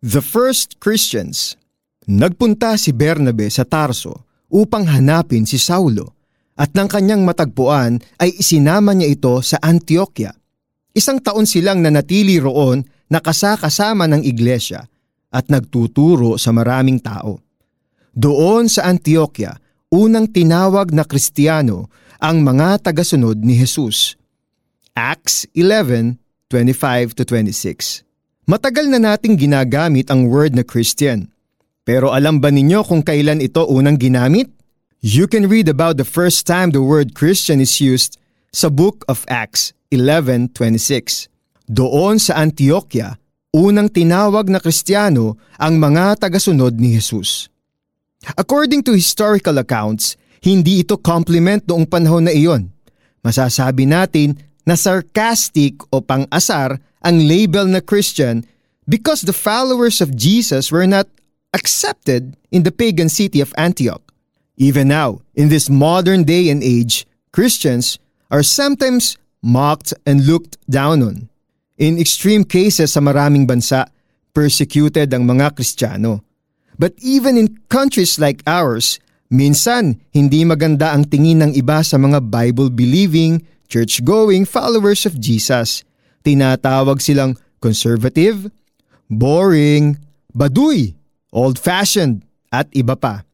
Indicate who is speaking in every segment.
Speaker 1: The First Christians Nagpunta si Bernabe sa Tarso upang hanapin si Saulo at nang kanyang matagpuan ay isinama niya ito sa Antioquia. Isang taon silang nanatili roon na kasakasama ng iglesia at nagtuturo sa maraming tao. Doon sa Antioquia, unang tinawag na Kristiyano ang mga tagasunod ni Jesus. Acts 11:25-26 Matagal na nating ginagamit ang word na Christian. Pero alam ba ninyo kung kailan ito unang ginamit? You can read about the first time the word Christian is used sa book of Acts 11.26. Doon sa Antioquia, unang tinawag na Kristiyano ang mga tagasunod ni Jesus. According to historical accounts, hindi ito compliment noong panahon na iyon. Masasabi natin na sarcastic o pang-asar ang label na Christian because the followers of Jesus were not accepted in the pagan city of Antioch. Even now, in this modern day and age, Christians are sometimes mocked and looked down on. In extreme cases sa maraming bansa, persecuted ang mga Kristiyano. But even in countries like ours, minsan hindi maganda ang tingin ng iba sa mga Bible-believing, church-going followers of Jesus – Tinatawag silang conservative, boring, baduy, old-fashioned, at iba pa.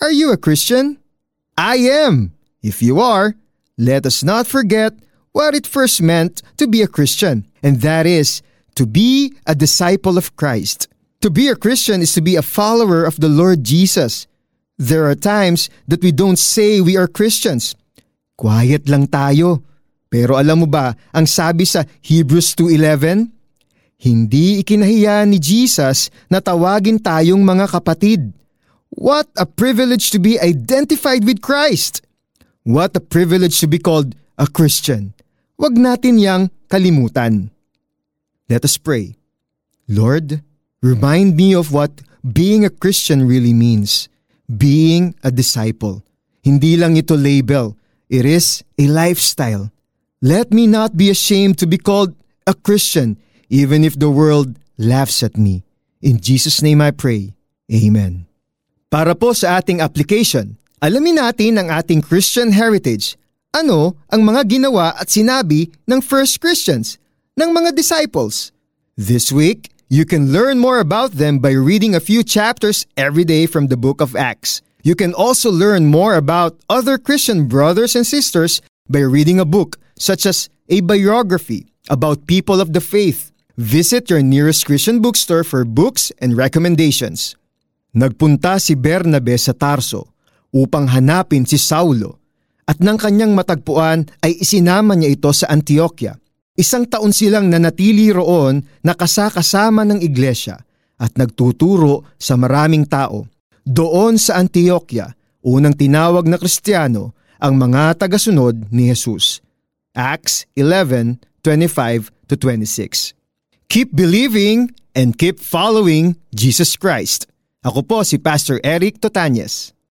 Speaker 1: Are you a Christian? I am. If you are, let us not forget what it first meant to be a Christian, and that is to be a disciple of Christ. To be a Christian is to be a follower of the Lord Jesus. There are times that we don't say we are Christians. Quiet lang tayo pero alam mo ba, ang sabi sa Hebrews 2.11? Hindi ikinahiya ni Jesus na tawagin tayong mga kapatid. What a privilege to be identified with Christ! What a privilege to be called a Christian. Huwag natin yang kalimutan. Let us pray. Lord, remind me of what being a Christian really means. Being a disciple. Hindi lang ito label. It is a lifestyle. Let me not be ashamed to be called a Christian, even if the world laughs at me. In Jesus' name I pray. Amen. Para po sa ating application, alamin natin ang ating Christian heritage. Ano ang mga ginawa at sinabi ng first Christians, ng mga disciples? This week, you can learn more about them by reading a few chapters every day from the book of Acts. You can also learn more about other Christian brothers and sisters by reading a book such as a biography about people of the faith. Visit your nearest Christian bookstore for books and recommendations. Nagpunta si Bernabe sa Tarso upang hanapin si Saulo at nang kanyang matagpuan ay isinama niya ito sa Antioquia. Isang taon silang nanatili roon na kasakasama ng iglesia at nagtuturo sa maraming tao. Doon sa Antioquia, unang tinawag na Kristiyano ang mga tagasunod ni Jesus. Acts 11:25 to 26. Keep believing and keep following Jesus Christ. Ako po si Pastor Eric Totanyes.